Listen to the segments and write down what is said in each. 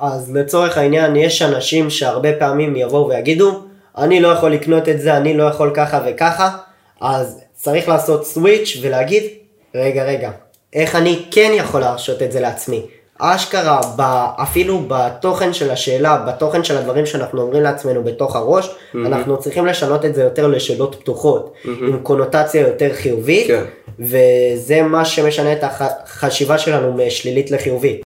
אז לצורך העניין, יש אנשים שהרבה פעמים יבואו ויגידו, אני לא יכול לקנות את זה, אני לא יכול ככה וככה, אז צריך לעשות סוויץ' ולהגיד, רגע, רגע, איך אני כן יכול להרשות את זה לעצמי? אשכרה, ב, אפילו בתוכן של השאלה, בתוכן של הדברים שאנחנו אומרים לעצמנו בתוך הראש, mm-hmm. אנחנו צריכים לשנות את זה יותר לשאלות פתוחות, mm-hmm. עם קונוטציה יותר חיובית, כן. וזה מה שמשנה את החשיבה שלנו משלילית לחיובית.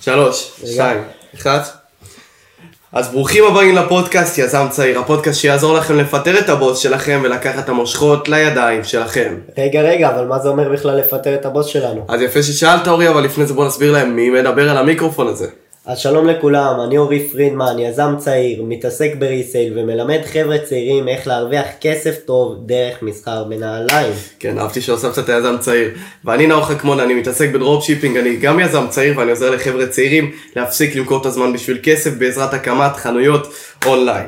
שלוש, שתיים, אחד. אז ברוכים הבאים לפודקאסט יזם צעיר, הפודקאסט שיעזור לכם לפטר את הבוס שלכם ולקחת את המושכות לידיים שלכם. רגע, רגע, אבל מה זה אומר בכלל לפטר את הבוס שלנו? אז יפה ששאלת אורי, אבל לפני זה בוא נסביר להם מי מדבר על המיקרופון הזה. אז שלום לכולם, אני אורי פרידמן, יזם צעיר, מתעסק בריסייל ומלמד חבר'ה צעירים איך להרוויח כסף טוב דרך מסחר בנעליים. כן, אהבתי שהוספת את היזם צעיר. ואני נאור חכמון, אני מתעסק ב dropshipping, אני גם יזם צעיר ואני עוזר לחבר'ה צעירים להפסיק למכור את הזמן בשביל כסף בעזרת הקמת חנויות אונליין.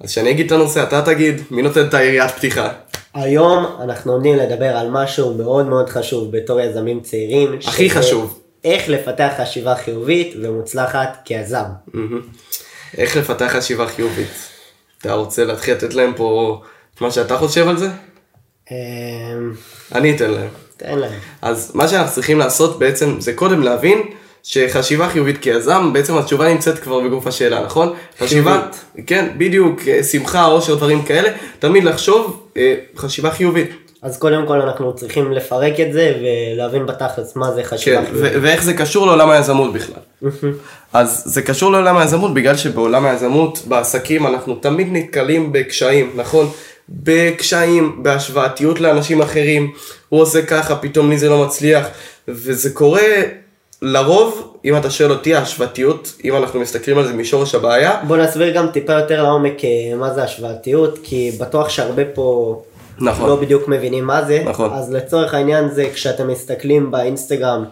אז שאני אגיד את הנושא, אתה תגיד, מי נותן את היריית פתיחה? היום אנחנו עומדים לדבר על משהו מאוד מאוד חשוב בתור יזמים צעירים. הכי שזה חשוב. איך לפתח חשיבה חיובית ומוצלחת כיזם. איך לפתח חשיבה חיובית? אתה רוצה להתחיל לתת להם פה את מה שאתה חושב על זה? אמ, אני אתן להם. תן להם. אז מה שאנחנו צריכים לעשות בעצם זה קודם להבין שחשיבה חיובית כיזם, בעצם התשובה נמצאת כבר בגוף השאלה, נכון? חשיבה, כן, בדיוק, אה, שמחה, אושר, דברים כאלה, תמיד לחשוב אה, חשיבה חיובית. אז קודם כל אנחנו צריכים לפרק את זה ולהבין בתכלס מה זה חשיבה כן. ו- ואיך זה קשור לעולם היזמות בכלל. אז זה קשור לעולם היזמות בגלל שבעולם היזמות, בעסקים, אנחנו תמיד נתקלים בקשיים, נכון? בקשיים, בהשוואתיות לאנשים אחרים, הוא עושה ככה, פתאום לי זה לא מצליח, וזה קורה לרוב, אם אתה שואל אותי, ההשוואתיות, אם אנחנו מסתכלים על זה משורש הבעיה, בוא נסביר גם טיפה יותר לעומק אה, מה זה השוואתיות, כי בטוח שהרבה פה נכון. לא בדיוק מבינים מה זה. נכון. אז לצורך העניין זה כשאתם מסתכלים באינסטגרם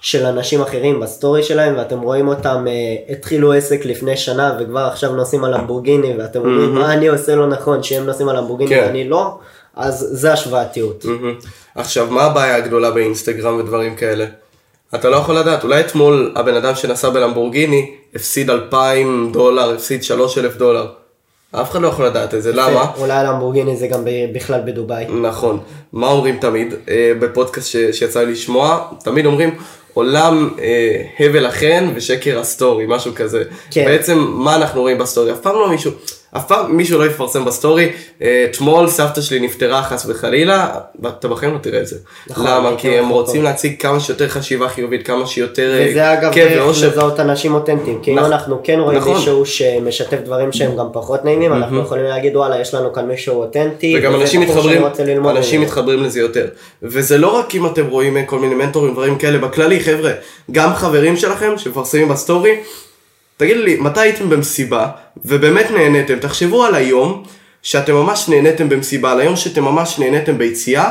של אנשים אחרים בסטורי שלהם ואתם רואים אותם אה, התחילו עסק לפני שנה וכבר עכשיו נוסעים על למבורגיני ואתם אומרים מה אני עושה לא נכון שהם נוסעים על למבורגיני כן. ואני לא, אז זה השוואתיות. מהמם. עכשיו, מה הבעיה הגדולה באינסטגרם ודברים כאלה? אתה לא יכול לדעת, אולי אתמול הבן אדם שנסע בלמבורגיני הפסיד 2,000 דולר, הפסיד 3,000 דולר. אף אחד לא יכול לדעת את זה, למה? אולי הלמבורגיני זה גם בכלל בדובאי. נכון. מה אומרים תמיד אה, בפודקאסט ש- שיצא לי לשמוע? תמיד אומרים עולם אה, הבל החן ושקר הסטורי, משהו כזה. כן. בעצם מה אנחנו רואים בסטורי? אף פעם לא מישהו, אף פעם מישהו לא יפרסם בסטורי, "אה, אתמול סבתא שלי נפטרה חס וחלילה, אתה בחיים לא תראה את זה. נכון, למה? כי הם. רוצים להציג כמה שיותר חשיבה חיובית, כמה שיותר אה, וזה אגב כיף דרך ואושר. לזהות אנשים אותנטיים, כי אם נכון. אנחנו כן רואים נכון. מישהו שמשתף דברים שהם גם פחות נעימים, אנחנו יכולים להגיד וואלה יש לנו כאן מישהו אותנטי, וגם אנשים מתחברים, אנשים. מתחברים לזה יותר. וזה לא רק אם אתם רואים אה, כל מיני מנטורים, דברים כאלה, בכללי, חבר'ה, גם חברים שלכם שמפרסמים בסטורי, תגידו לי, מתי הייתם במסיבה, ובאמת נהניתם, תחשבו על היום שאתם ממש נהניתם במסיבה, על היום שאתם ממש נהניתם ביציאה,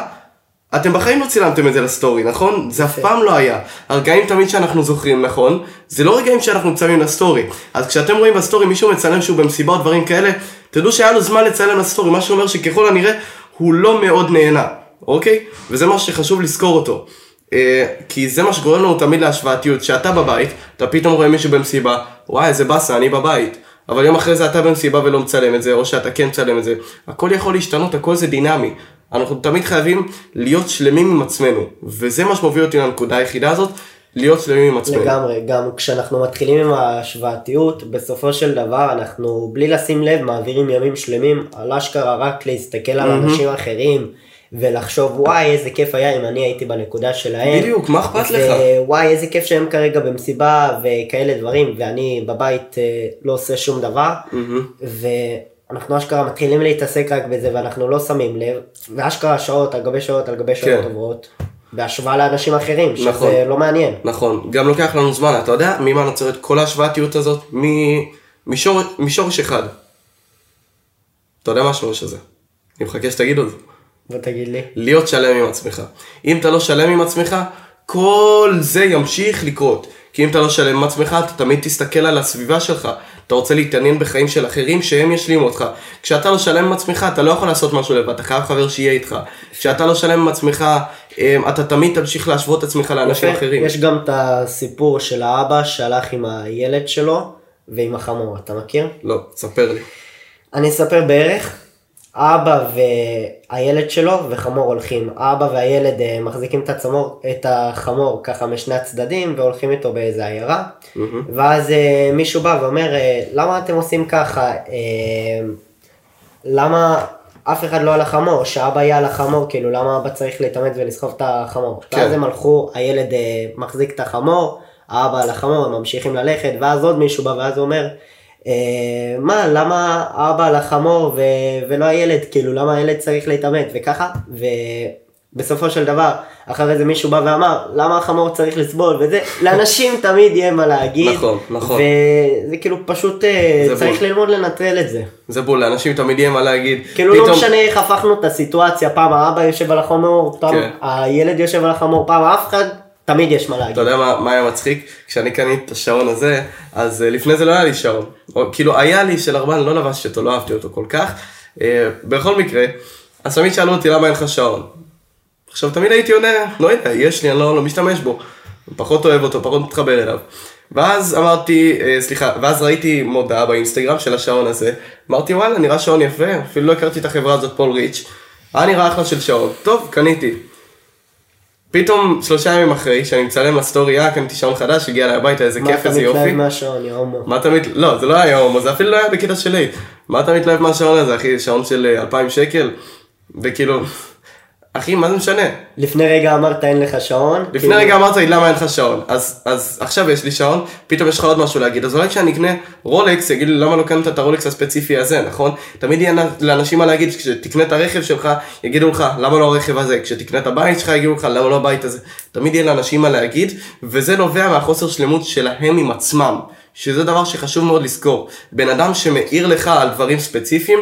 אתם בחיים לא צילמתם את זה לסטורי, נכון? זה אף פעם לא היה. הרגעים תמיד שאנחנו זוכרים, נכון? זה לא רגעים שאנחנו מצלמים לסטורי. אז כשאתם רואים בסטורי מישהו מצלם שהוא במסיבה או דברים כאלה, תדעו שהיה לו זמן לצלם לסטורי, מה שאומר שככל הנראה הוא לא מאוד נהנה, אוקיי? וזה מה שחשוב לזכור אותו. אה, כי זה מה שגורם לנו תמיד להשוואתיות, שאתה בבית, אתה פתאום רואה מישהו במסיבה, וואי איזה באסה, אני בבית. אבל יום אחרי זה אתה במסיבה ולא מצלם את זה, או שאתה כן מצלם את זה. הכל יכול להשתנות, הכל זה דינמי. אנחנו תמיד חייבים להיות שלמים עם עצמנו, וזה מה שמוביל אותי לנקודה היחידה הזאת, להיות שלמים עם עצמנו. לגמרי, גם כשאנחנו מתחילים עם ההשוואתיות, בסופו של דבר אנחנו בלי לשים לב מעבירים ימים שלמים על אשכרה רק להסתכל על אנשים אחרים ולחשוב וואי איזה כיף היה אם אני הייתי בנקודה שלהם. בדיוק, מה אכפת לך? וואי איזה כיף שהם כרגע במסיבה וכאלה דברים ואני בבית אה, לא עושה שום דבר. ואנחנו אשכרה מתחילים להתעסק רק בזה ואנחנו לא שמים לב ואשכרה שעות על גבי שעות על גבי שעות כן. עוברות. בהשוואה לאנשים אחרים, שזה נכון. לא מעניין. נכון, גם לוקח לנו זמן, אתה יודע ממה נוצרת כל ההשוואתיות הזאת? ממישור, משורש אחד. אתה יודע מה השורש הזה? אני מחכה שתגידו את זה. בוא תגיד לי. להיות שלם עם עצמך. אם אתה לא שלם עם עצמך, כל זה ימשיך לקרות. כי אם אתה לא שלם עם עצמך, אתה תמיד תסתכל על הסביבה שלך. אתה רוצה להתעניין בחיים של אחרים שהם ישלימו אותך. כשאתה לא שלם עם עצמך, אתה לא יכול לעשות משהו לבד, אתה חייב חבר שיהיה איתך. כשאתה לא שלם עם עצמך, אמ, אתה תמיד תמשיך להשוות את עצמך לאנשים. אחרים. יש גם את הסיפור של האבא שהלך עם הילד שלו ועם החמור, אתה מכיר? לא, ספר לי. אני אספר בערך. האבא והילד שלו וחמור הולכים. האבא והילד אה, מחזיקים את, הצמור, את החמור ככה משני הצדדים והולכים איתו באיזה עיירה. ואז אה, מישהו בא ואומר, אה, למה אתם עושים ככה? למה אף אחד לא על החמור? שאבא יהיה על החמור, כאילו למה אבא צריך להתאמץ ולסחוב את החמור? כן. ואז הם הלכו, הילד מחזיק את החמור, האבא על החמור, הם ממשיכים ללכת, ואז עוד מישהו בא ואז הוא אומר, מה, למה האבא על החמור ו... ולא הילד, כאילו למה הילד צריך להתאמץ וככה, ובסופו של דבר, אחרי זה מישהו בא ואמר, למה החמור צריך לסבול וזה, לאנשים תמיד יהיה מה להגיד, נכון, נכון. וזה כאילו פשוט אה, צריך בול. ללמוד לנטרל את זה. זה בול, לאנשים תמיד יהיה מה להגיד. כאילו לא פתאום- משנה איך הפכנו את הסיטואציה, פעם האבא יושב על החמור, פעם כן. הילד יושב על החמור, פעם אף אחד, תמיד יש מה להגיד. אתה יודע מה, מה היה מצחיק? כשאני קניתי את השעון הזה, אז אה, לפני זה לא היה לי שעון. או, כאילו היה לי של ארבן, לא לבשתי אותו, לא אהבתי אותו כל כך. אה, בכל מקרה, אז תמיד שאלו אותי למה אין לך שעון. עכשיו תמיד הייתי עונה, לא יודע, יש לי, אני לא, לא משתמש בו. פחות אוהב אותו, פחות מתחבר אליו. ואז אמרתי, אה, סליחה, ואז ראיתי מודעה באינסטגרם של השעון הזה. אמרתי וואלה, נראה שעון יפה, אפילו לא הכרתי את החברה הזאת, פול ריץ'. היה נראה אחלה של שעון. טוב, קניתי. פתאום שלושה ימים אחרי שאני מצלם לסטורי, אה, קניתי שעון חדש, הגיע אליי הביתה, איזה מה כיף, אתה איזה מתלהב יופי. מהשעון, יא הומו? מה אתה מת... לא, זה לא היה הומו, זה אפילו לא היה בקטע שלי. מה אתה מתלהב מהשעון הזה, אחי? שעון של אה, 2,000 שקל? וכאילו, אחי, מה זה משנה? לפני רגע אמרת אין לך שעון. לפני כאילו, רגע אמרת לי למה אין לך שעון, אז, אז עכשיו יש לי שעון, פתאום יש לך עוד משהו להגיד, אז אולי כשאני אקנה רולקס, יגידו למה לא קנת את הרולקס הספציפי הזה, נכון? תמיד יהיה לאנשים מה להגיד, כשתקנה את הרכב שלך, יגידו לך למה לא הרכב הזה, כשתקנה את הבית שלך, יגידו לך למה לא הבית הזה, תמיד יהיה לאנשים מה להגיד, וזה נובע מהחוסר שלמות שלהם עם עצמם, שזה דבר שחשוב מאוד לזכור. בן אדם שמעיר לך על דברים ספציפיים,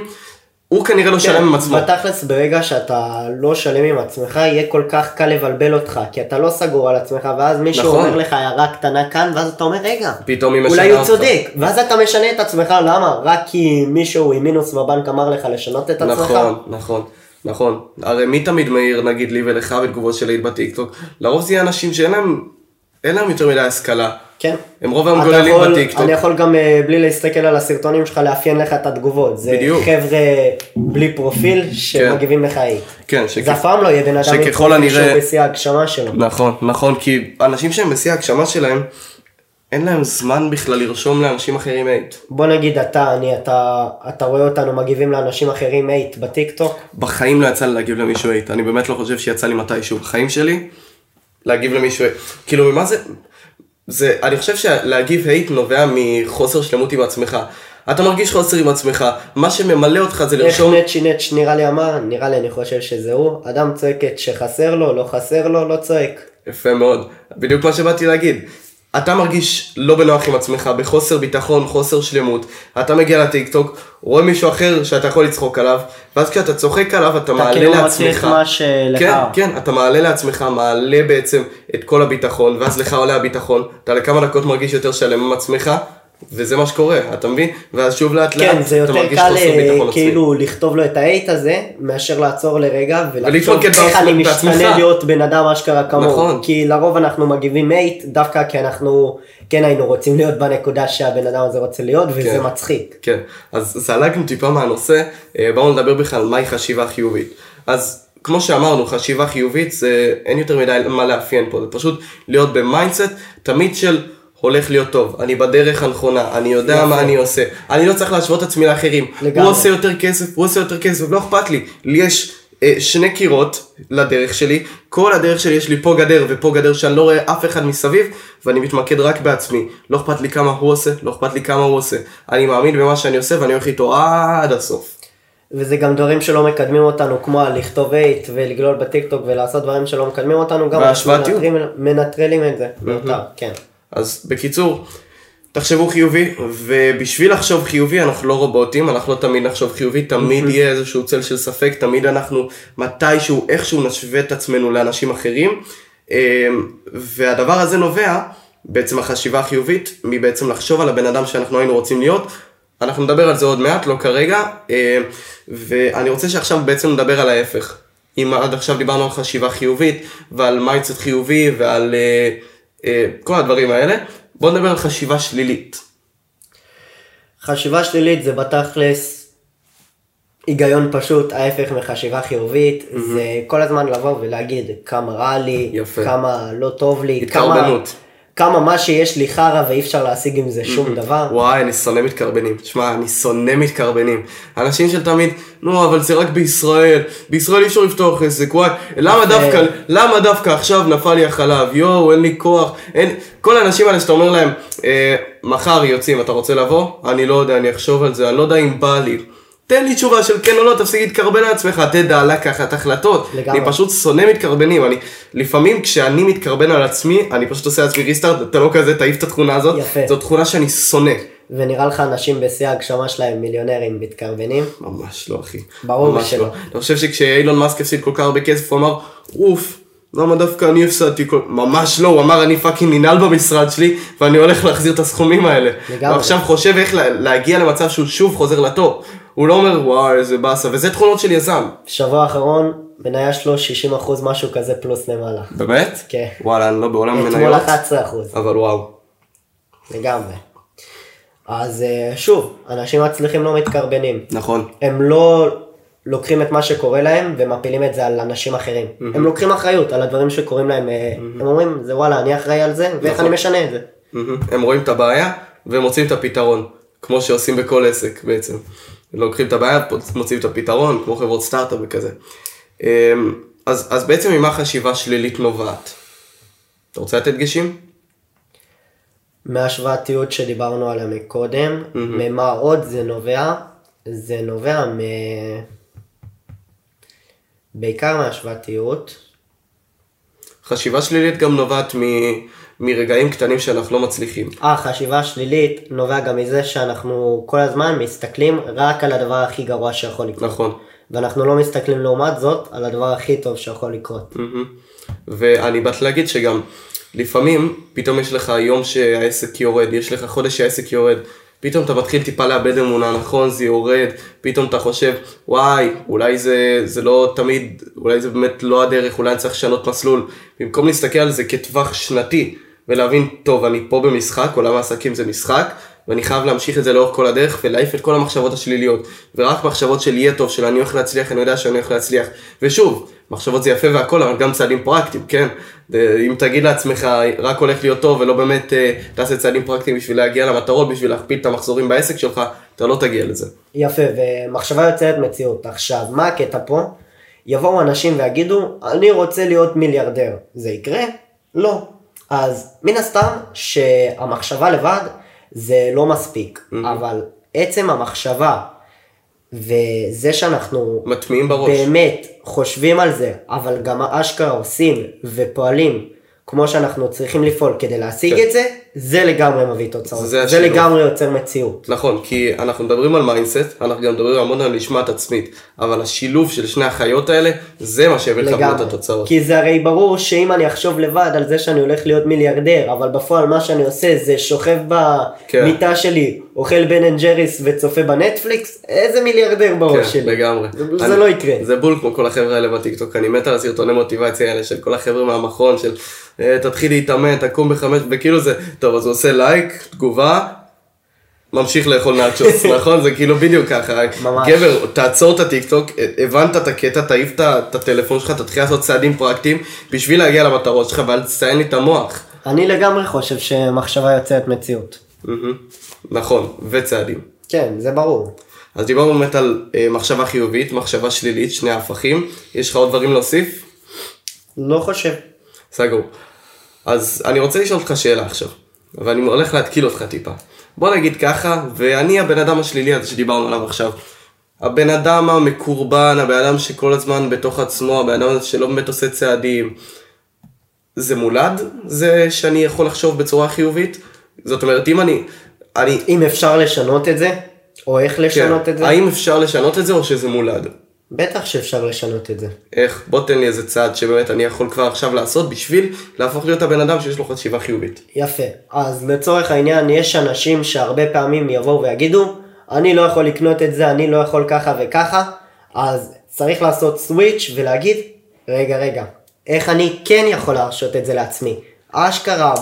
הוא כנראה לא שלם עם עצמו. כן, בתכלס ברגע שאתה לא שלם עם עצמך יהיה כל כך קל לבלבל אותך כי אתה לא סגור על עצמך ואז מישהו נכון. אומר לך הערה קטנה כאן ואז אתה אומר רגע פתאום היא משנה אולי הוא אותך." צודק ואז אתה משנה את עצמך למה רק כי מישהו עם מינוס בבנק אמר לך לשנות את עצמך נכון, נכון, נכון. הרי מי תמיד מעיר, נגיד לי ולך בתגובות של hate בטיקטוק? לרוב זה יהיה אנשים שאין להם, אין להם יותר מדי השכלה. כן. הם רוב היום גוללים בטיקטוק. אני יכול גם אה, בלי להסתכל על הסרטונים שלך לאפיין לך את התגובות זה בדיוק. חבר'ה בלי פרופיל שמגיבים לך hate כן, שכ- זה אף פעם לא יהיה בן אדם עם פרופיל שהוא בשיא ההגשמה שלו נכון, נכון, כי אנשים שהם בשיא ההגשמה שלהם, אין להם זמן בכלל לרשום לאנשים אחרים hate. בוא נגיד אתה, אני, אתה, אתה רואה אותנו מגיבים לאנשים אחרים hate בטיקטוק? בחיים לא יצא לי להגיב למישהו hate, אני באמת לא חושב שיצא לי מתישהו בחיים שלי להגיב למישהו. כאילו ממה זה, זה, אני חושב שלהגיב hate נובע מחוסר שלמות עם עצמך. אתה מרגיש חוסר עם עצמך, מה שממלא אותך זה איך לרשום... נצ'י נצ' נראה לי אמר? נראה לי אני חושב שזה הוא. אדם צועק את שחסר לו, לא חסר לו, לא צועק. יפה מאוד, בדיוק מה שבאתי להגיד. אתה מרגיש לא בנוח עם עצמך, בחוסר ביטחון, חוסר שלמות, אתה מגיע לטיקטוק, רואה מישהו אחר שאתה יכול לצחוק עליו, ואז כשאתה צוחק עליו אתה אתה מעלה כאילו לעצמך. מצליח מה שלך. כן, כן, אתה מעלה לעצמך, מעלה בעצם את כל הביטחון, ואז לך עולה הביטחון, אתה לכמה דקות מרגיש יותר שלם עם עצמך, וזה מה שקורה, אתה מבין? ואז שוב לאט לאט, כן, זה יותר קל אה. כאילו לכתוב לו את האייט הזה, מאשר לעצור לרגע ולחשוב איך אני. משתנה להיות בן אדם אשכרה כמוהו. נכון. כי לרוב אנחנו מגיבים אייט דווקא כי אנחנו כן היינו רוצים להיות בנקודה שהבן אדם הזה רוצה להיות, וזה כן. מצחיק. כן, אז זלגנו טיפה מהנושא, אה, בואו נדבר בכלל מהי חשיבה חיובית. אז כמו שאמרנו, חשיבה חיובית זה אין יותר מדי מה לאפיין פה, זה פשוט להיות ב mindset תמיד של הולך להיות טוב, אני בדרך הנכונה, אני יודע. מה אני עושה, אני לא צריך להשוות את עצמי לאחרים, לגמרי. הוא עושה יותר כסף, הוא עושה יותר כסף, לא אכפת לי, לי יש אה, שני קירות לדרך שלי, כל הדרך שלי יש לי פה גדר ופה גדר שאני לא רואה אף אחד מסביב, ואני מתמקד רק בעצמי, לא אכפת לי כמה הוא עושה, לא אכפת לי כמה הוא עושה, אני מאמין במה שאני עושה ואני הולך איתו עד הסוף. וזה גם דברים שלא מקדמים אותנו, כמו לכתוב אייט ולגלול בטיקטוק ולעשות דברים שלא מקדמים אותנו, גם מנטרלים את זה, מיותר, כן. אז בקיצור, תחשבו חיובי, ובשביל לחשוב חיובי אנחנו לא רובוטים, אנחנו לא תמיד נחשוב חיובי, תמיד יהיה איזשהו צל של ספק, תמיד אנחנו מתישהו, איכשהו נשווה את עצמנו לאנשים אחרים, אמ, והדבר הזה נובע, בעצם החשיבה החיובית, מבעצם לחשוב על הבן אדם שאנחנו היינו רוצים להיות. אנחנו נדבר על זה עוד מעט, לא כרגע, אמ, ואני רוצה שעכשיו בעצם נדבר על ההפך. אם עד עכשיו דיברנו על חשיבה חיובית, ועל mindset חיובי, ועל אה, כל הדברים האלה, בואו נדבר על חשיבה שלילית. חשיבה שלילית זה בתכלס היגיון פשוט, ההפך מחשיבה חיובית, זה כל הזמן לבוא ולהגיד כמה רע לי, יפה. כמה לא טוב לי, כמה, התקרבנות. כמה מה שיש לי חרא ואי אפשר להשיג עם זה שום דבר. וואי, אני שונא מתקרבנים. תשמע, אני שונא מתקרבנים. אנשים של תמיד, נו, אבל זה רק בישראל. בישראל אי אפשר לפתוח עסק, וואי. למה דווקא, למה דווקא עכשיו נפל לי החלב? יואו, אין לי כוח. אין... כל האנשים האלה שאתה אומר להם, אה, מחר יוצאים, אתה רוצה לבוא? אני לא יודע, אני אחשוב על זה, אני לא יודע אם בא לי. תן לי תשובה של כן או לא, תפסיק להתקרבן לעצמך, תדע לקחת החלטות. לגמרי. אני פשוט שונא מתקרבנים, אני, לפעמים כשאני מתקרבן על עצמי, אני פשוט עושה לעצמי restart, אתה לא כזה, תעיף את התכונה הזאת, יפה. זאת תכונה שאני שונא. ונראה לך אנשים בשיא ההגשמה שלהם מיליונרים מתקרבנים? ממש לא, אחי. ברור שלא. לא. אני חושב שכשאילון מאסק הפסיד כל כך הרבה כסף, הוא אמר, אוף, למה דווקא אני הפסדתי כל... ממש לא, הוא אמר, אני fucking ננעל במשרד שלי, ואני הולך להחזיר את הסכומים האלה. לגמרי. ועכשיו חושב איך לה- להגיע למצב שהוא שוב חוזר ל top. הוא לא אומר, וואי, איזה באסה, וזה תכונות של יזם. שבוע האחרון, מניה שלו 60% משהו כזה פלוס למעלה. באמת? כן. וואלה, אני לא בעולם אתמול מניות, 11%, אבל וואו. לגמרי. אז אה, שוב, אנשים מצליחים לא מתקרבנים. נכון. הם לא לוקחים את מה שקורה להם ומפילים את זה על אנשים אחרים. הם לוקחים אחריות על הדברים שקורים להם. אה, הם אומרים, זה וואלה, אני אחראי על זה, ואיך נכון. אני משנה את זה. מהמם. הם רואים את הבעיה ומוצאים את הפתרון, כמו שעושים בכל עסק בעצם. לוקחים את הבעיה, מוצאים את הפתרון, כמו חברות סטארט-אפ וכזה. אמ, אז, אז בעצם ממה חשיבה שלילית נובעת? אתה רוצה לתת דגשים? מההשוואתיות שדיברנו עליה מקודם, ממה עוד זה נובע? זה נובע מ... בעיקר מההשוואתיות. חשיבה שלילית גם נובעת מ, מרגעים קטנים שאנחנו לא מצליחים. אה, חשיבה שלילית נובע גם מזה שאנחנו כל הזמן מסתכלים רק על הדבר הכי גרוע שיכול לקרות. נכון. ואנחנו לא מסתכלים לעומת זאת על הדבר הכי טוב שיכול לקרות. מהמם. ואני באתי להגיד שגם לפעמים פתאום יש לך יום שהעסק יורד, יש לך חודש שהעסק יורד, פתאום אתה מתחיל טיפה לאבד אמונה, נכון, זה יורד, פתאום אתה חושב, וואי, אולי זה, זה לא תמיד, אולי זה באמת לא הדרך, אולי אני צריך לשנות מסלול. במקום להסתכל על זה כטווח שנתי ולהבין, טוב, אני פה במשחק, עולם העסקים זה משחק, ואני חייב להמשיך את זה לאורך כל הדרך ולהעיף את כל המחשבות השליליות. ורק מחשבות של יהיה טוב, של אני הולך להצליח, אני יודע שאני הולך להצליח. ושוב, מחשבות זה יפה והכל, אבל גם צעדים פרקטיים, כן? אם תגיד לעצמך, רק הולך להיות טוב ולא באמת אה, תעשה צעדים פרקטיים בשביל להגיע למטרות, בשביל להכפיל את המחזורים בעסק שלך, אתה לא תגיע לזה. יפה, ומחשבה יוצרת מציאות. עכשיו, מה הקטע פה? יבואו אנשים ויגידו, אני רוצה להיות מיליארדר. זה יקרה? לא. אז מן הסתם שהמחשבה לבד זה לא מספיק, אמהם. אבל עצם המחשבה וזה שאנחנו מטמיעים בראש. באמת חושבים על זה, אבל גם אשכרה עושים ופועלים כמו שאנחנו צריכים לפעול כדי להשיג כן. את זה, זה לגמרי מביא תוצאות. זה, זה לגמרי יוצר מציאות. נכון, כי אנחנו מדברים על mindset, אנחנו גם מדברים המון על משמעת עצמית, אבל השילוב של שני החיות האלה, זה מה שיביא לך את התוצאות. כי זה הרי ברור שאם אני אחשוב לבד על זה שאני הולך להיות מיליארדר, אבל בפועל מה שאני עושה זה שוכב במיטה כן. שלי, אוכל Ben and Jerry's וצופה בנטפליקס, איזה מיליארדר בראש כן, שלי. כן, לגמרי. זה אני, לא יקרה. זה בול כמו כל החבר'ה האלה בטיקטוק, אני מת על הסרטוני מוטיבציה האלה של כל החבר'ה מהמכון, של אה, תתחיל להתאמן, תקום בחמש, וכאילו זה, טוב, אז הוא עושה לייק, תגובה, ממשיך לאכול נאצ'וס, נכון? זה כאילו בדיוק ככה. ממש. גבר, תעצור את הטיקטוק, הבנת את הקטע, תעיף את הטלפון שלך, תתחיל לעשות צעדים פרקטיים בשביל להגיע למטרות שלך, ואל תציין לי את המוח. אני לגמרי חושב שמחשבה יוצאת מציאות. נכון, וצעדים. כן, זה ברור. אז דיברנו באמת על אה, מחשבה חיובית, מחשבה שלילית, שני הפכים. יש לך עוד דברים להוסיף? לא חושב. סגור. אז אני רוצה לשאול אותך שאלה עכשיו, ואני הולך להתקיל אותך טיפה. בוא נגיד ככה, ואני הבן אדם השלילי הזה שדיברנו עליו עכשיו. הבן אדם המקורבן, הבן אדם שכל הזמן בתוך עצמו, הבן אדם שלא באמת עושה צעדים. זה מולד? זה שאני יכול לחשוב בצורה חיובית? זאת אומרת, אם אני... אני... אם אפשר לשנות את זה, או איך לשנות כן. את זה? האם אפשר לשנות את זה או שזה מולד? בטח שאפשר לשנות את זה. איך? בוא תן לי איזה צעד שבאמת אני יכול כבר עכשיו לעשות בשביל להפוך להיות הבן אדם שיש לו חשיבה חיובית. יפה. אז לצורך העניין יש אנשים שהרבה פעמים יבואו ויגידו, אני לא יכול לקנות את זה, אני לא יכול ככה וככה, אז צריך לעשות סוויץ' ולהגיד, רגע רגע, איך אני כן יכול להרשות את זה לעצמי? אשכרה,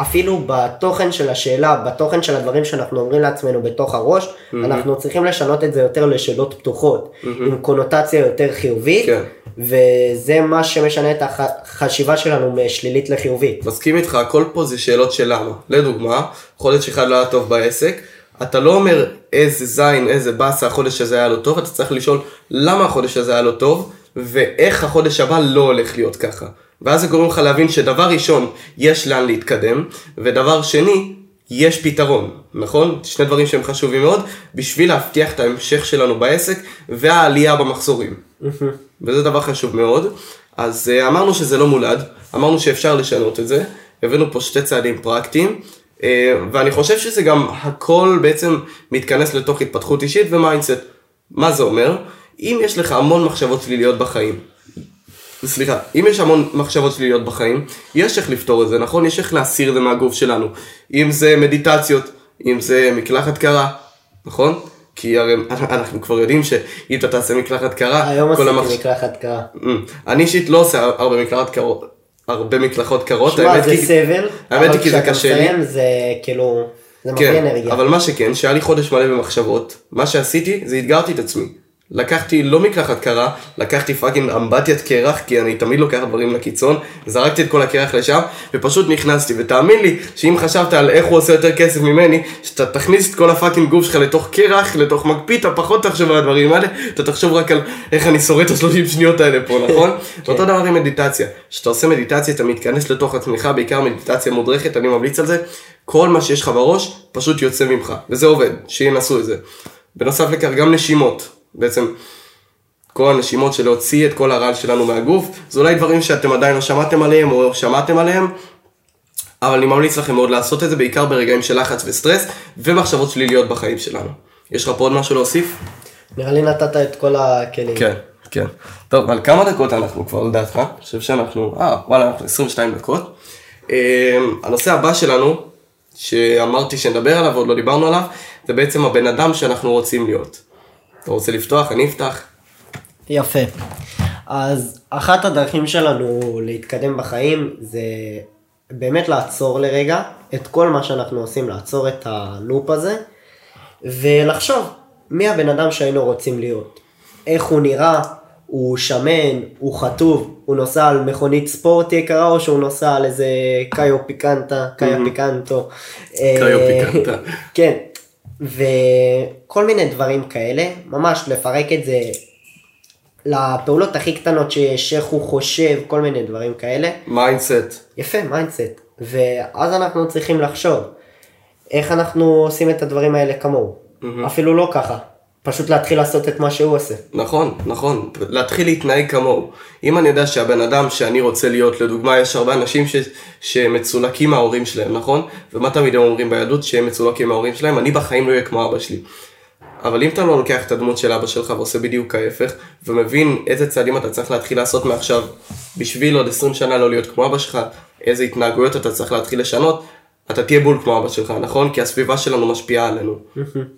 אפילו בתוכן של השאלה, בתוכן של הדברים שאנחנו אומרים לעצמנו בתוך הראש, mm-hmm. אנחנו צריכים לשנות את זה יותר לשאלות פתוחות, mm-hmm. עם קונוטציה יותר חיובית, כן. וזה מה שמשנה את החשיבה שלנו משלילית לחיובית. מסכים איתך, הכל פה זה שאלות של למה. לדוגמה, חודש אחד לא היה טוב בעסק, אתה לא אומר איזה זין, איזה באסה החודש הזה היה לו טוב, אתה צריך לשאול למה החודש הזה היה לו טוב, ואיך החודש הבא לא הולך להיות ככה. ואז זה גורם לך להבין שדבר ראשון, יש לאן להתקדם, ודבר שני, יש פתרון, נכון? שני דברים שהם חשובים מאוד, בשביל להבטיח את ההמשך שלנו בעסק והעלייה במחזורים. וזה דבר חשוב מאוד. אז אה, אמרנו שזה לא מולד, אמרנו שאפשר לשנות את זה, הבאנו פה שתי צעדים פרקטיים, אה, ואני חושב שזה גם הכל בעצם מתכנס לתוך התפתחות אישית ו mindset. מה זה אומר? אם יש לך המון מחשבות שליליות בחיים, סליחה, אם יש המון מחשבות שליליות בחיים, יש איך לפתור את זה, נכון? יש איך להסיר את זה מהגוף שלנו. אם זה מדיטציות, אם זה מקלחת קרה, נכון? כי הרי אנחנו כבר יודעים שאם אתה תעשה מקלחת קרה, היום עשיתי המחש... מקלחת קרה. ממ. אני אישית לא עושה הרבה מקלחת קרות, הרבה מקלחות קרות. שמע, זה כי... סבל, אבל כשאתה מסיים זה כאילו, זה מביא כן, אנרגיה. אבל מה שכן, שהיה לי חודש מלא במחשבות, מה שעשיתי זה אתגרתי את עצמי. לקחתי לא מקלחת קרה, לקחתי fucking אמבטיית קרח, כי אני תמיד לוקח דברים לקיצון, זרקתי את כל הקרח לשם, ופשוט נכנסתי, ותאמין לי, שאם חשבת על איך הוא עושה יותר כסף ממני, שאתה תכניס את כל ה fucking גוף שלך לתוך קרח, לתוך מקפיא, אתה פחות תחשוב על הדברים האלה, אתה תחשוב רק על איך אני שורד את השלושים שניות האלה פה, נכון? כן. ואותו דבר עם מדיטציה, כשאתה עושה מדיטציה, אתה מתכנס לתוך עצמך, בעיקר מדיטציה מודרכת, אני ממליץ על זה, כל מה שיש לך בראש, פשוט יוצא ממך, וזה עובד, שינסו את זה. בנוסף לכך, גם נשימות. בעצם כל הנשימות של להוציא את כל הרעל שלנו מהגוף, זה אולי דברים שאתם עדיין לא שמעתם עליהם או שמעתם עליהם, אבל אני ממליץ לכם מאוד לעשות את זה, בעיקר ברגעים של לחץ וסטרס ומחשבות שליליות בחיים שלנו. יש לך פה עוד משהו להוסיף? נראה לי נתת את כל הכלים. כן, כן. טוב, על כמה דקות אנחנו כבר לדעתך? אני חושב שאנחנו, אה, וואלה, אנחנו 22 דקות. Um, הנושא הבא שלנו, שאמרתי שנדבר עליו ועוד לא דיברנו עליו, זה בעצם הבן אדם שאנחנו רוצים להיות. אתה רוצה לפתוח? אני אפתח. יפה. אז אחת הדרכים שלנו להתקדם בחיים זה באמת לעצור לרגע את כל מה שאנחנו עושים, לעצור את הלופ הזה, ולחשוב מי הבן אדם שהיינו רוצים להיות. איך הוא נראה, הוא שמן, הוא חטוב, הוא נוסע על מכונית ספורט יקרה או שהוא נוסע על איזה קאיו פיקנטה, קאיו פיקנטו. קאיו אה, פיקנטה. כן, וכל מיני דברים כאלה, ממש לפרק את זה לפעולות הכי קטנות שיש, איך הוא חושב, כל מיני דברים כאלה. מיינדסט. יפה, מיינדסט. ואז אנחנו צריכים לחשוב איך אנחנו עושים את הדברים האלה כמוהו. אפילו לא ככה, פשוט להתחיל לעשות את מה שהוא עושה. נכון, נכון, להתחיל להתנהג כמוהו. אם אני יודע שהבן אדם שאני רוצה להיות, לדוגמה, יש הרבה אנשים ש... שמצולקים מההורים שלהם, נכון? ומה תמיד הם אומרים ביהדות? שהם מצולקים מההורים שלהם, אני בחיים לא אהיה כמו אבא שלי. אבל אם אתה לא לוקח את הדמות של אבא שלך ועושה בדיוק ההפך, ומבין איזה צעדים אתה צריך להתחיל לעשות מעכשיו, בשביל עוד 20 שנה לא להיות כמו אבא שלך, איזה התנהגויות אתה צריך להתחיל לשנות, אתה תהיה בול כמו אבא שלך, נכון? כי הסביבה שלנו משפיעה עלינו.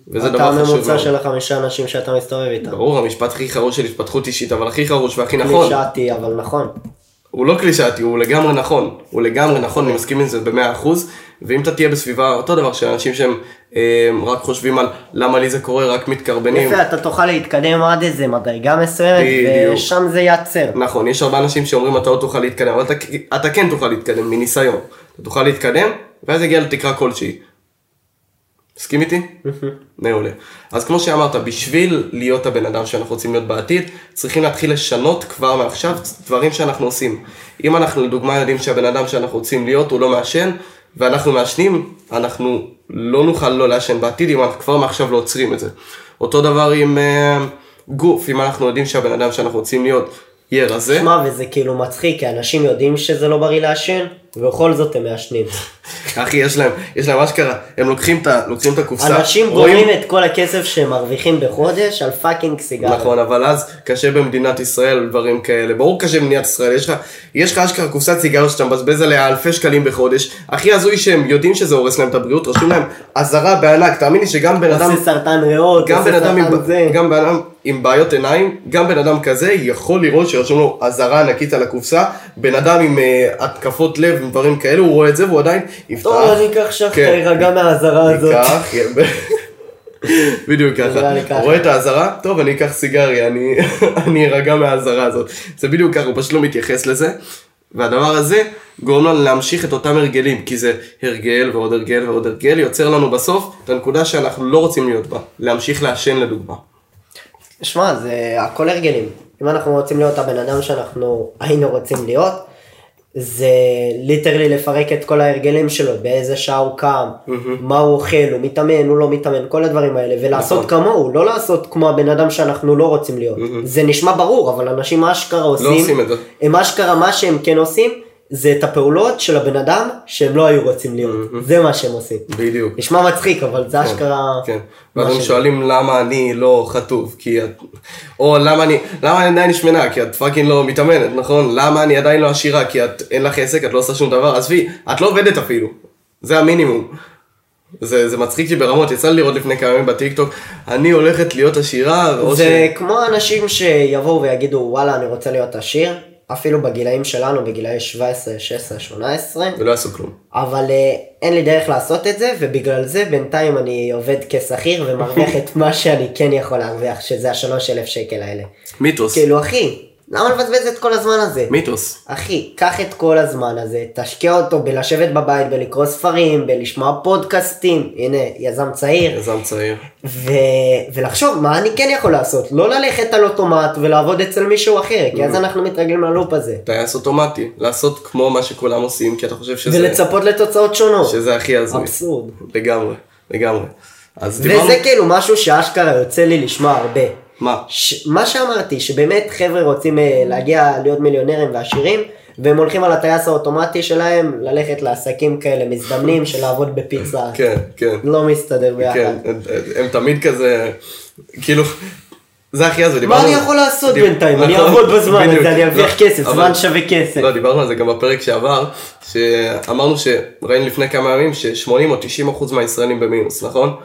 וזה דבר אתה חשוב הממוצע מאוד. של החמישה אנשים שאתה מסתובב איתם. ברור, המשפט הכי חרוש של התפתחות אישית, אבל הכי חרוש והכי נכון. קלישאתי, אבל נכון. הוא לא קלישאתי, הוא לגמרי נכון. הוא לגמרי נכון, אני מסכים עם זה במאה אחוז. ואם אתה תהיה בסביבה, אותו דבר, של אנשים שהם אה, רק חושבים על למה לי זה קורה, רק מתקרבנים. יפה, אתה תוכל להתקדם עד איזה מדרגה מסוימת, בדיוק. ושם זה ייעצר. נכון, יש הרבה אנשים שאומרים אתה לא תוכל להתקדם, אבל אתה, אתה כן תוכל להתקדם מניסיון. אתה תוכל להתקדם, ואז יגיע לתקרה כלשהי. מסכים איתי? מעולה. אז כמו שאמרת, בשביל להיות הבן אדם שאנחנו רוצים להיות בעתיד, צריכים להתחיל לשנות כבר מעכשיו דברים שאנחנו עושים. אם אנחנו לדוגמה יודעים שהבן אדם שאנחנו רוצים להיות הוא לא מעשן, ואנחנו מעשנים, אנחנו לא נוכל לא לעשן בעתיד אם אנחנו כבר מעכשיו לא עוצרים את זה. אותו דבר עם אה, גוף, אם אנחנו יודעים שהבן אדם שאנחנו רוצים להיות יהיה רזה, שמע, וזה כאילו מצחיק, כי אנשים יודעים שזה לא בריא לעשן, ובכל זאת הם מעשנים. אחי, יש להם, יש להם אשכרה, הם לוקחים את, לוקחים את הקופסה, אנשים רואים- גומרים את כל הכסף שהם מרוויחים בחודש על fucking סיגריה. נכון, אבל אז קשה במדינת ישראל דברים כאלה. ברור קשה במדינת ישראל, יש לך, יש לך אשכרה קופסת סיגריות שאתה מבזבז עליה אלפי שקלים בחודש. הכי הזוי שהם יודעים שזה הורס להם את הבריאות, רשום להם אזהרה בענק, תאמין לי שגם בן אדם, עושה סרטן ריאות, עושה סרטן עם, זה. גם בן אדם עם בעיות עיניים, גם בן אדם כזה יכול לראות שרשום לו אזהרה ענקית על הקופסה, בן אדם עם אה, התקפות לב ודברים כאלה, הוא רואה את זה והוא עדיין יפתח. טוב, אני אקח שחטה, כן. יירגע מהאזהרה הזאת. ייקח, בדיוק ככה. ככה. הוא רואה את האזהרה, טוב אני אקח סיגריה, אני אני ארגע מהאזהרה הזאת. זה בדיוק ככה, הוא פשוט לא מתייחס לזה. והדבר הזה גורם לנו להמשיך את אותם הרגלים, כי זה הרגל ועוד הרגל ועוד הרגל, יוצר לנו בסוף את הנקודה שאנחנו לא רוצים להיות בה, להמשיך לעשן לדוגמה. שמע, זה הכל הרגלים. אם אנחנו רוצים להיות הבן אדם שאנחנו היינו רוצים להיות, זה ליטרלי לפרק את כל ההרגלים שלו, באיזה שעה הוא קם, מה הוא אוכל, הוא מתאמן, הוא לא מתאמן, כל הדברים האלה, ולעשות נכון. כמוהו, לא לעשות כמו הבן אדם שאנחנו לא רוצים להיות. זה נשמע ברור, אבל אנשים אשכרה עושים, לא עושים את זה. הם אשכרה מה שהם כן עושים, זה את הפעולות של הבן אדם שהם לא היו רוצים להיות. זה מה שהם עושים. בדיוק. נשמע מצחיק, אבל זה אשכרה... כן, מה ואז הם. שואלים למה אני לא חטוב, כי את... או למה אני, למה אני עדיין שמנה, כי את fucking לא מתאמנת, נכון? למה אני עדיין לא עשירה, כי את, אין לך עסק, את לא עושה שום דבר, עזבי, את לא עובדת אפילו, זה המינימום. זה, זה מצחיק לי ברמות, יצא לי לראות לפני כמה ימים בטיקטוק, אני הולכת להיות עשירה, זה כמו אנשים שיבואו ויגידו וואלה אני רוצה להיות עשיר, אפילו בגילאים שלנו, בגילאי 17, 16, 18, ולא יעשו כלום. אבל אה, אין לי דרך לעשות את זה, ובגלל זה בינתיים אני עובד כשכיר ומרוויח את מה שאני כן יכול להרוויח, שזה השלוש אלף שקל האלה. מיתוס, כאילו אחי, למה לבזבז את כל הזמן הזה? מיתוס. אחי, קח את כל הזמן הזה, תשקיע אותו בלשבת בבית, בלקרוא ספרים, בלשמוע פודקאסטים, הנה, יזם צעיר, יזם צעיר. ו... ולחשוב מה אני כן יכול לעשות, לא ללכת על אוטומט ולעבוד אצל מישהו אחר, כי אז אנחנו מתרגלים ללופ הזה. טייס אוטומטי, לעשות כמו מה שכולם עושים, כי אתה חושב שזה, ולצפות לתוצאות שונות. שזה הכי הזוי. אבסורד. לגמרי, לגמרי. אז דיברנו, וזה כאילו משהו שאשכרה יוצא לי לשמוע הרבה. מה? ש... מה שאמרתי, שבאמת חבר'ה רוצים אה, להגיע להיות מיליונרים ועשירים, והם הולכים על הטייס האוטומטי שלהם, ללכת לעסקים כאלה מזדמנים של לעבוד בפיצה. כן, כן. לא מסתדר ביחד. כן, הם, הם תמיד כזה, כאילו, זה הכי הזוי. מה דיברנו- אני יכול לעשות בינתיים? אני נכון, אעבוד בזמן. הזה, אני ארוויח לא, כסף, זמן שווה כסף. לא, דיברנו על זה גם בפרק שעבר, שאמרנו שראינו לפני כמה ימים ש-80 או 90 אחוז מהישראלים במינוס, נכון?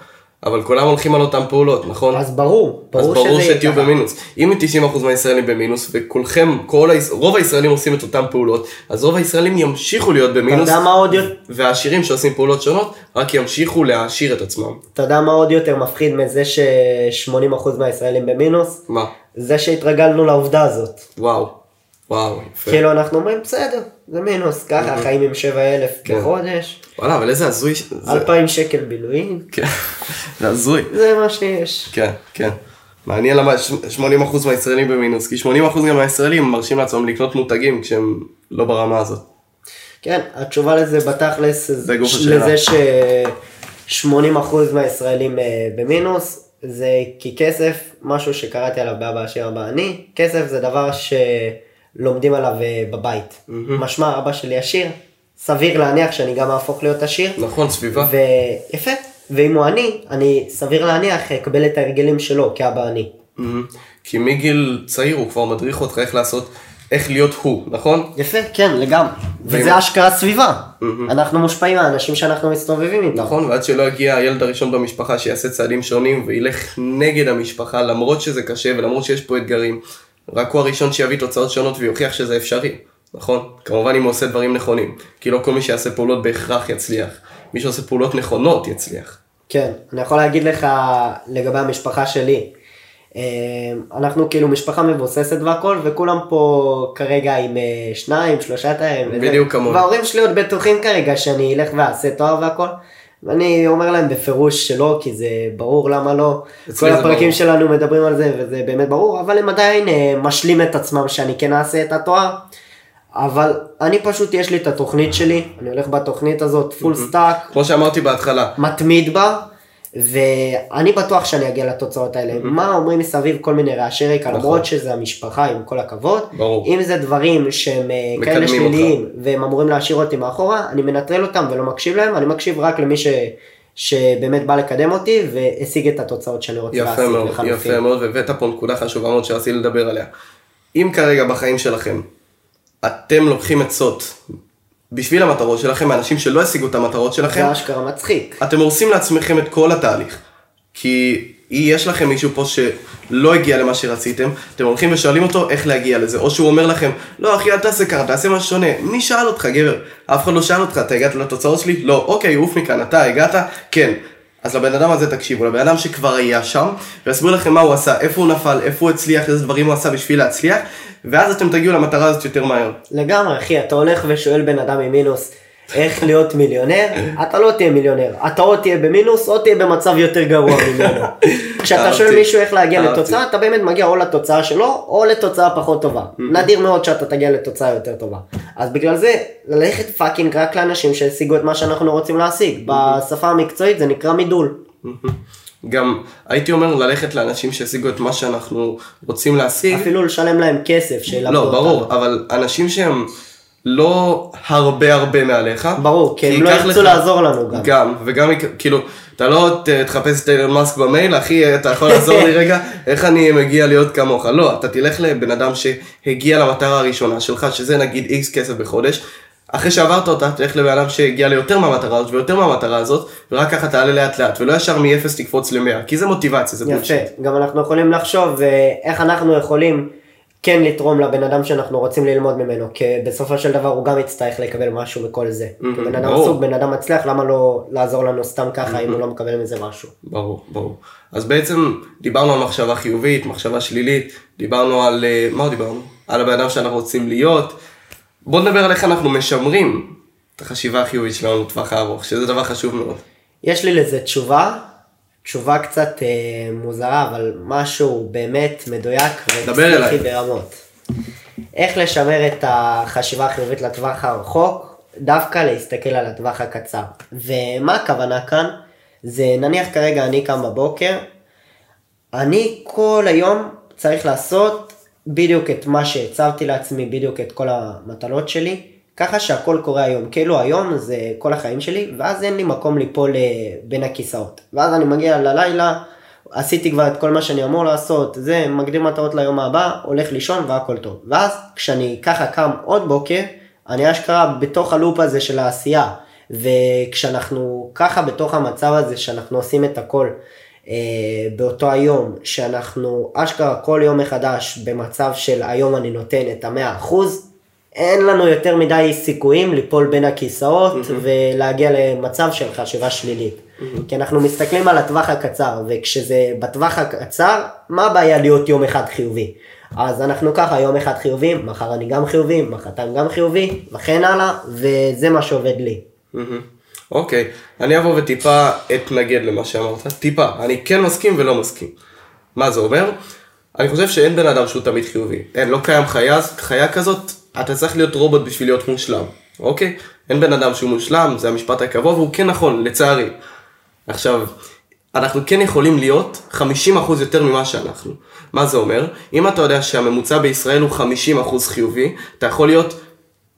אבל כולם הולכים על אותן פעולות, נכון? אז ברור, אז ברור ברור שזה יהיה שתהיו ככה. במינוס. אם 90% מהישראלים במינוס, וכולכם, כל. רוב הישראלים עושים את אותן פעולות, אז רוב הישראלים ימשיכו להיות במינוס, יודע מה עוד יותר- והעשירים שעושים פעולות שונות, רק ימשיכו להעשיר את עצמם. אתה יודע מה עוד יותר מפחיד מזה ש-80% מהישראלים במינוס? מה? זה שהתרגלנו לעובדה הזאת. וואו. וואו, יפה. כאילו אנחנו אומרים בסדר, זה מינוס, ככה חיים עם 7,000 כן. בחודש, וואלה, אבל איזה הזוי. ש- זה- 2,000 שקל בילויים, כן, זה הזוי. זה מה שיש. כן, כן. מעניין למה ש- 80% מהישראלים במינוס, כי 80% גם מהישראלים מרשים לעצמם לקנות מותגים כשהם לא ברמה הזאת. כן, התשובה לזה בתכלס, זה ש-. לזה ש-80% מהישראלים אה, במינוס, זה כי כסף, משהו שקראתי עליו באבא עשיר אבא אני, כסף זה דבר שלומדים עליו אה, בבית. משמע אבא שלי עשיר, סביר להניח שאני גם אהפוך להיות עשיר, נכון, סביבה. ויפה, ואם הוא עני, אני סביר להניח אקבל את ההרגלים שלו כאבא עני. כי מגיל צעיר הוא כבר מדריך אותך איך לעשות, איך להיות הוא, נכון? יפה, כן, לגמרי. וזה אשכרה סביבה. אנחנו מושפעים מהאנשים שאנחנו מסתובבים איתם. נכון, ועד שלא יגיע הילד הראשון במשפחה שיעשה צעדים שונים וילך נגד המשפחה למרות שזה קשה ולמרות שיש פה אתגרים, רק הוא הראשון שיביא תוצאות שונות ויוכיח שזה אפשרי, נכון? כמובן אם הוא עושה דברים נכונים, כי לא כל מי שיעשה פעולות בהכרח יצליח, מי שעושה פעולות נכונות יצליח. כן, אני יכול להגיד לך לגבי המשפחה שלי. אה, אנחנו כאילו משפחה מבוססת והכל, וכולם פה כרגע עם אה, שניים, שלושה תארים. וזה. בדיוק כמוני. וההורים שלי עוד בטוחים כרגע שאני אלך ואעשה תואר והכל. ואני אומר להם בפירוש שלא, כי זה ברור למה לא. כל הפרקים ברור. שלנו מדברים על זה, וזה באמת ברור, אבל הם עדיין אה, משלים את עצמם שאני כן אעשה את התואר. אבל אני פשוט, יש לי את התוכנית שלי, אני הולך בתוכנית הזאת full stack, כמו שאמרתי בהתחלה, מתמיד בה, ואני בטוח שאני אגיע לתוצאות האלה. מה אומרים מסביב כל מיני רעשי רקע, נכון. למרות שזה המשפחה, עם כל הכבוד. ברור. אם זה דברים שהם אה, כאלה אותך. שליליים, והם אמורים להשאיר אותי מאחורה, אני מנטרל אותם ולא מקשיב להם, אני מקשיב רק למי ש... שבאמת בא לקדם אותי והשיג את התוצאות שאני רוצה יפה להשיג מאוד. יפה מאוד, והבאת פה נקודה חשובה מאוד שרציתי לדבר עליה. אם כרגע בחיים שלכם, אתם לוקחים עצות בשביל המטרות שלכם, מאנשים שלא השיגו את המטרות שלכם, זה אשכרה מצחיק. אתם הורסים לעצמכם את כל התהליך. כי יש לכם מישהו פה שלא הגיע למה שרציתם, אתם הולכים ושואלים אותו איך להגיע לזה, או שהוא אומר לכם, לא אחי אל תעשה ככה, תעשה משהו שונה. מי שאל אותך גבר? אף אחד לא שאל אותך, אתה הגעת לתוצאות שלי? לא, אוקיי, עוף מכאן, אתה הגעת? כן. אז לבן אדם הזה תקשיבו, לבן אדם שכבר היה שם, ויסביר לכם מה הוא עשה, איפה הוא נפל, איפה הוא הצליח, איזה דברים הוא עשה בשביל להצליח, ואז אתם תגיעו למטרה הזאת יותר מהר. לגמרי, אחי, אתה הולך ושואל בן אדם עם מינוס איך להיות מיליונר, אתה לא תהיה מיליונר. אתה או תהיה במינוס או תהיה במצב יותר גרוע ממנו. כשאתה. שואל מישהו איך להגיע. לתוצאה, אתה באמת מגיע או לתוצאה שלו, או לתוצאה פחות טובה. נדיר מאוד שאתה תגיע לתוצאה יותר טובה. אז בגלל זה, ללכת fucking רק לאנשים שהשיגו את מה שאנחנו רוצים להשיג. בשפה המקצועית זה נקרא מידול. גם הייתי אומר ללכת לאנשים שהשיגו את מה שאנחנו רוצים להשיג, אפילו לשלם להם כסף לא. ברור, אבל אנשים שהם לא הרבה הרבה מעליך. ברור, כי הם לא ירצו לך- לעזור לנו גם. גם, וגם, כאילו, אתה לא תחפש את אילון מאסק במייל, אחי, אתה יכול לעזור לי רגע, איך אני מגיע להיות כמוך. לא, אתה תלך לבן אדם שהגיע למטרה הראשונה שלך, שזה נגיד איקס כסף בחודש. אחרי שעברת אותה, תלך לבן אדם שהגיע ליותר מהמטרה הזאת ויותר מהמטרה הזאת, ורק ככה תעלה לאט לאט, ולא ישר מ-0 תקפוץ ל-100, כי זה מוטיבציה, זה בולשיט. יפה, גם אנחנו יכולים לחשוב אה, איך אנחנו יכולים כן לתרום לבן אדם שאנחנו רוצים ללמוד ממנו, כי בסופו של דבר הוא גם יצטרך לקבל משהו מכל זה. כי בן אדם ברור. סוג, בן אדם מצליח, למה לא לעזור לנו סתם ככה אם הוא לא מקבל מזה משהו? ברור, ברור. אז בעצם דיברנו על מחשבה חיובית, מחשבה שלילית, דיברנו על, אה, מה דיברנו? על הבן אדם שאנחנו רוצים להיות. בוא נדבר על איך אנחנו משמרים את החשיבה החיובית שלנו לטווח הארוך, שזה דבר חשוב מאוד. יש לי לזה תשובה, תשובה קצת אה, מוזרה, אבל משהו באמת מדויק. ופסיכי ברמות. איך לשמר את החשיבה החיובית לטווח הרחוק, דווקא להסתכל על הטווח הקצר. ומה הכוונה כאן? זה נניח כרגע אני קם בבוקר, אני כל היום צריך לעשות בדיוק את מה שהצבתי לעצמי, בדיוק את כל המטלות שלי, ככה שהכל קורה היום. כאילו היום זה כל החיים שלי, ואז אין לי מקום ליפול אה, בין הכיסאות. ואז אני מגיע ללילה, עשיתי כבר את כל מה שאני אמור לעשות, זה, מגדיר מטרות ליום הבא, הולך לישון והכל טוב. ואז כשאני ככה קם עוד בוקר, אני אשכרה בתוך הלופ הזה של העשייה. וכשאנחנו ככה בתוך המצב הזה שאנחנו עושים את הכל אה, באותו היום, שאנחנו אשכרה כל יום מחדש במצב של היום אני נותן את המאה אחוז, אין לנו יותר מדי סיכויים ליפול בין הכיסאות mm-hmm. ולהגיע למצב של חשיבה שלילית. Mm-hmm. כי אנחנו מסתכלים על הטווח הקצר, וכשזה בטווח הקצר, מה הבעיה להיות יום אחד חיובי? אז אנחנו ככה, יום אחד חיובי, מחר אני גם חיובי, מחרתיים גם חיובי, וכן הלאה, וזה מה שעובד לי. אוקיי, okay. אני אבוא וטיפה אתנגד למה שאמרת, טיפה, אני כן מסכים ולא מסכים. מה זה אומר? אני חושב שאין בן אדם שהוא תמיד חיובי. אין, לא קיים חיה, חיה כזאת, אתה צריך להיות רובוט בשביל להיות מושלם, אוקיי? אין בן אדם שהוא מושלם, זה המשפט הקבוע, והוא כן נכון, לצערי. עכשיו, אנחנו כן יכולים להיות 50% יותר ממה שאנחנו. מה זה אומר? אם אתה יודע שהממוצע בישראל הוא 50% חיובי, אתה יכול להיות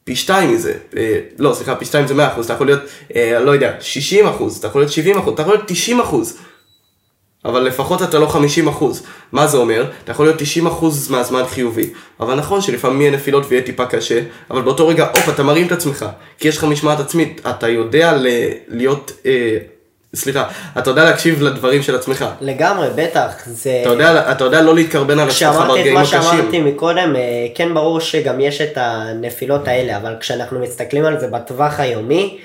פי שתיים מזה, אה, לא סליחה פי שתיים זה 100%, אתה יכול להיות, אה, לא יודע, 60%, אתה יכול להיות 70%, אתה יכול להיות 90%. אבל לפחות אתה לא 50 אחוז. מה זה אומר? אתה יכול להיות 90 אחוז מהזמן חיובי. אבל נכון שלפעמים יהיה נפילות ויהיה טיפה קשה, אבל באותו רגע, אופ, אתה מרים את עצמך. כי יש לך משמעת עצמית, אתה יודע ל- להיות... אה, סליחה, אתה יודע להקשיב לדברים של עצמך. לגמרי, בטח. זה... אתה יודע, אתה יודע לא להתקרבן על עצמך ברגעים הקשים. כשאמרתי את מה שאמרתי מקודם, אה, כן ברור שגם יש את הנפילות האלה, אבל כשאנחנו מסתכלים על זה בטווח היומי,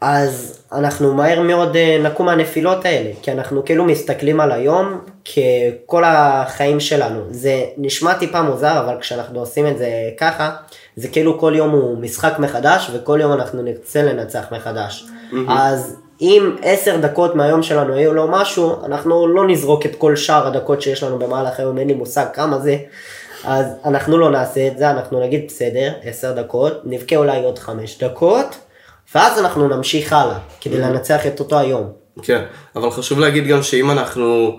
אז אנחנו מהר מאוד אה, נקום מהנפילות האלה, כי אנחנו כאילו מסתכלים על היום ככל החיים שלנו. זה נשמע טיפה מוזר, אבל כשאנחנו עושים את זה ככה, זה כאילו כל יום הוא משחק מחדש, וכל יום אנחנו נרצה לנצח מחדש. Mm-hmm. אז אם עשר דקות מהיום שלנו היו לו משהו, אנחנו לא נזרוק את כל שאר הדקות שיש לנו במהלך היום, אין לי מושג כמה זה. אז אנחנו לא נעשה את זה, אנחנו נגיד בסדר, עשר דקות, נבכה אולי עוד חמש דקות. ואז אנחנו נמשיך הלאה, כדי mm-hmm. לנצח את אותו היום. כן, אבל חשוב להגיד גם שאם אנחנו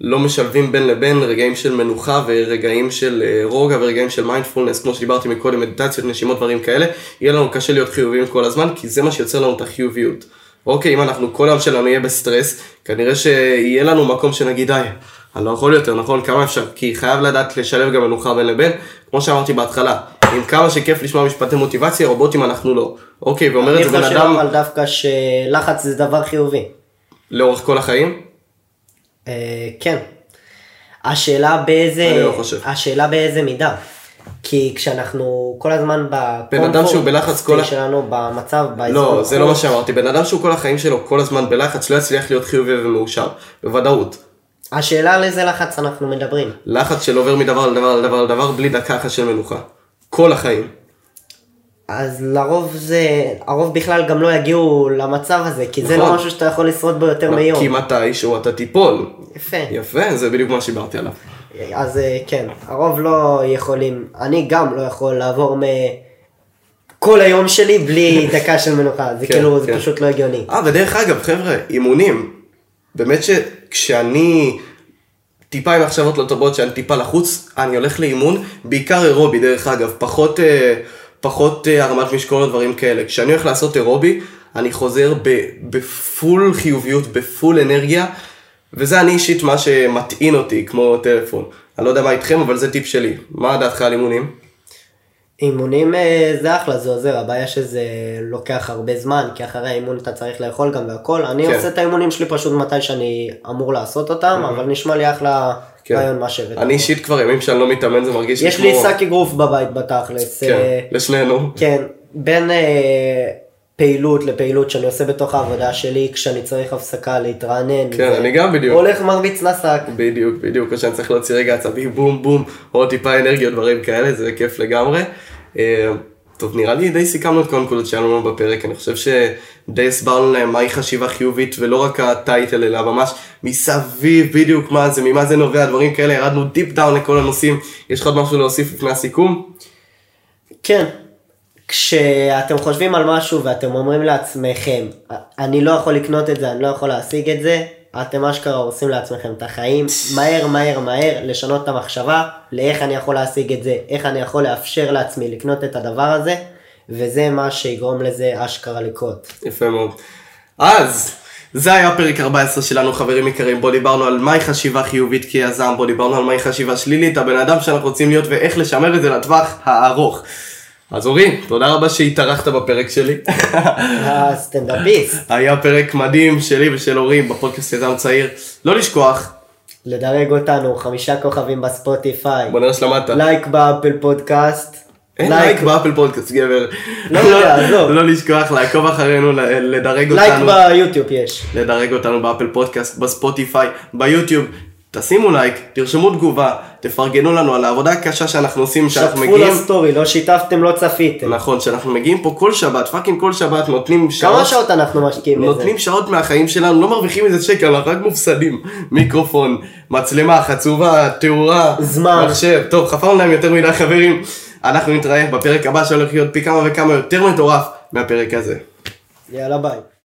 לא משלבים בין לבין רגעים של מנוחה ורגעים של אה, רוגע ורגעים של מיינדפולנס, כמו שדיברתי מקודם, מדיטציות, נשימות, דברים כאלה, יהיה לנו קשה להיות חיוביים כל הזמן, כי זה מה שיוצר לנו את החיוביות. אוקיי, אם אנחנו כל היום שלנו יהיה בסטרס, כנראה שיהיה לנו מקום שנגיד, די, אני לא יכול יותר, נכון? כמה אפשר? כי חייב לדעת לשלב גם מנוחה בין לבין, כמו שאמרתי בהתחלה, עם כמה שכיף לשמוע משפטי מוטיבציה, רובוטים אנחנו לא. אוקיי, ואומר את זה בן אדם... אני חושב אבל דווקא שלחץ זה דבר חיובי. לאורך כל החיים? אה, כן. השאלה באיזה... אני לא חושב. השאלה באיזה מידה. כי כשאנחנו כל הזמן בן אדם שהוא בלחץ כל... שלנו במצב, באזור... לא, זה לא מה שאמרתי. בן אדם שהוא כל החיים שלו כל הזמן בלחץ לא יצליח להיות חיובי ומאושר. בוודאות. השאלה על איזה לחץ אנחנו מדברים. לחץ של עובר מדבר לדבר לדבר לדבר בלי דקה אחת של מנוחה. כל החיים. אז לרוב זה, הרוב בכלל גם לא יגיעו למצב הזה, כי נכון. זה לא נכון. משהו שאתה יכול לשרוד בו יותר מיום. כי מתישהו אתה תיפול. יפה. יפה, זה בדיוק מה שדיברתי עליו. אז אה, כן, הרוב לא יכולים, אני גם לא יכול לעבור מ... כל היום שלי בלי דקה של מנוחה, זה כן, כאילו, כן. זה פשוט לא הגיוני. אה, ודרך אגב, חבר'ה, אימונים, באמת שכשאני טיפה עם מחשבות לא טובות שאני טיפה לחוץ, אני הולך לאימון, בעיקר אירובי דרך אגב, פחות, אה, פחות אה, הרמת משקול או דברים כאלה. כשאני הולך לעשות אירובי, אני חוזר בפול חיוביות, בפול אנרגיה, וזה אני אישית מה שמטעין אותי, כמו טלפון. אני לא יודע מה איתכם, אבל זה טיפ שלי. מה דעתך על אימונים? אימונים אה, זה אחלה, זה עוזר, הבעיה שזה לוקח הרבה זמן, כי אחרי האימון אתה צריך לאכול גם והכל. אני כן. עושה את האימונים שלי פשוט מתי שאני אמור לעשות אותם, mm-hmm. אבל נשמע לי אחלה כן. רעיון מה שהבאת. אני אישית כבר ימים שאני לא מתאמן, זה מרגיש לי כמו... יש לי שק אגרוף בבית בתכלס. כן, אה, לשנינו. כן, בין אה, פעילות לפעילות שאני עושה בתוך העבודה שלי, כשאני צריך הפסקה להתרענן. כן, אני גם בדיוק. הולך מרביץ לשק. בדיוק, בדיוק, או שאני צריך להוציא רגע עצבים, בום בום, או טיפה אנרגיות, דברים כאלה, זה כיף לגמרי. אה, טוב, נראה לי די סיכמנו את כל הנקודות שלנו בפרק, אני חושב שדי הסברנו להם מהי חשיבה חיובית, ולא רק ה title, אלא ממש מסביב בדיוק מה זה, ממה זה נובע, דברים כאלה, ירדנו deep down לכל הנושאים. יש לך עוד משהו להוסיף לפני הסיכום? כן, כשאתם חושבים על משהו ואתם אומרים לעצמכם, אני לא יכול לקנות את זה, אני לא יכול להשיג את זה, אתם אשכרה הורסים לעצמכם את החיים, מהר מהר מהר לשנות את המחשבה לאיך אני יכול להשיג את זה, איך אני יכול לאפשר לעצמי לקנות את הדבר הזה, וזה מה שיגרום לזה אשכרה לקרות. יפה מאוד. אז, זה היה פרק 14 שלנו חברים יקרים, בו דיברנו על מהי חשיבה חיובית כיזם, בו דיברנו על מהי חשיבה שלילית, הבן אדם שאנחנו רוצים להיות ואיך לשמר את זה לטווח הארוך. אז אורי, תודה רבה שהתארחת בפרק שלי. הסטנדאפיסט. היה פרק מדהים שלי ושל אורי בפודקאסט יזם צעיר. לא לשכוח, לדרג אותנו, חמישה כוכבים בספוטיפיי. בוא נראה שלמדת. לייק ב Apple Podcast. אין לייק ב Apple Podcast, גבר. לא יודע, עזוב. לא לשכוח לעקוב אחרינו, לדרג לייק אותנו. ביוטיוב יש. לדרג אותנו ב Apple Podcast, בספוטיפיי, ביוטיוב. תשימו לייק, תרשמו תגובה, תפרגנו לנו על העבודה הקשה שאנחנו עושים, שאנחנו שתפו מגיעים. לסטורי, לא שיתפתם, לא צפיתם. נכון, שאנחנו מגיעים פה כל שבת, fucking כל שבת, נותנים כמה שעות, שעות אנחנו משקיעים בזה? נותנים שעות מהחיים שלנו, לא מרוויחים איזה שקל, אנחנו רק מופסדים. מיקרופון, מצלמה, חצובה, תאורה, זמן. מחשב, טוב, חפרנו להם יותר מדי חברים. אנחנו נתראה בפרק הבא שהולך להיות פי כמה וכמה יותר מטורף מהפרק הזה. יאללה ביי.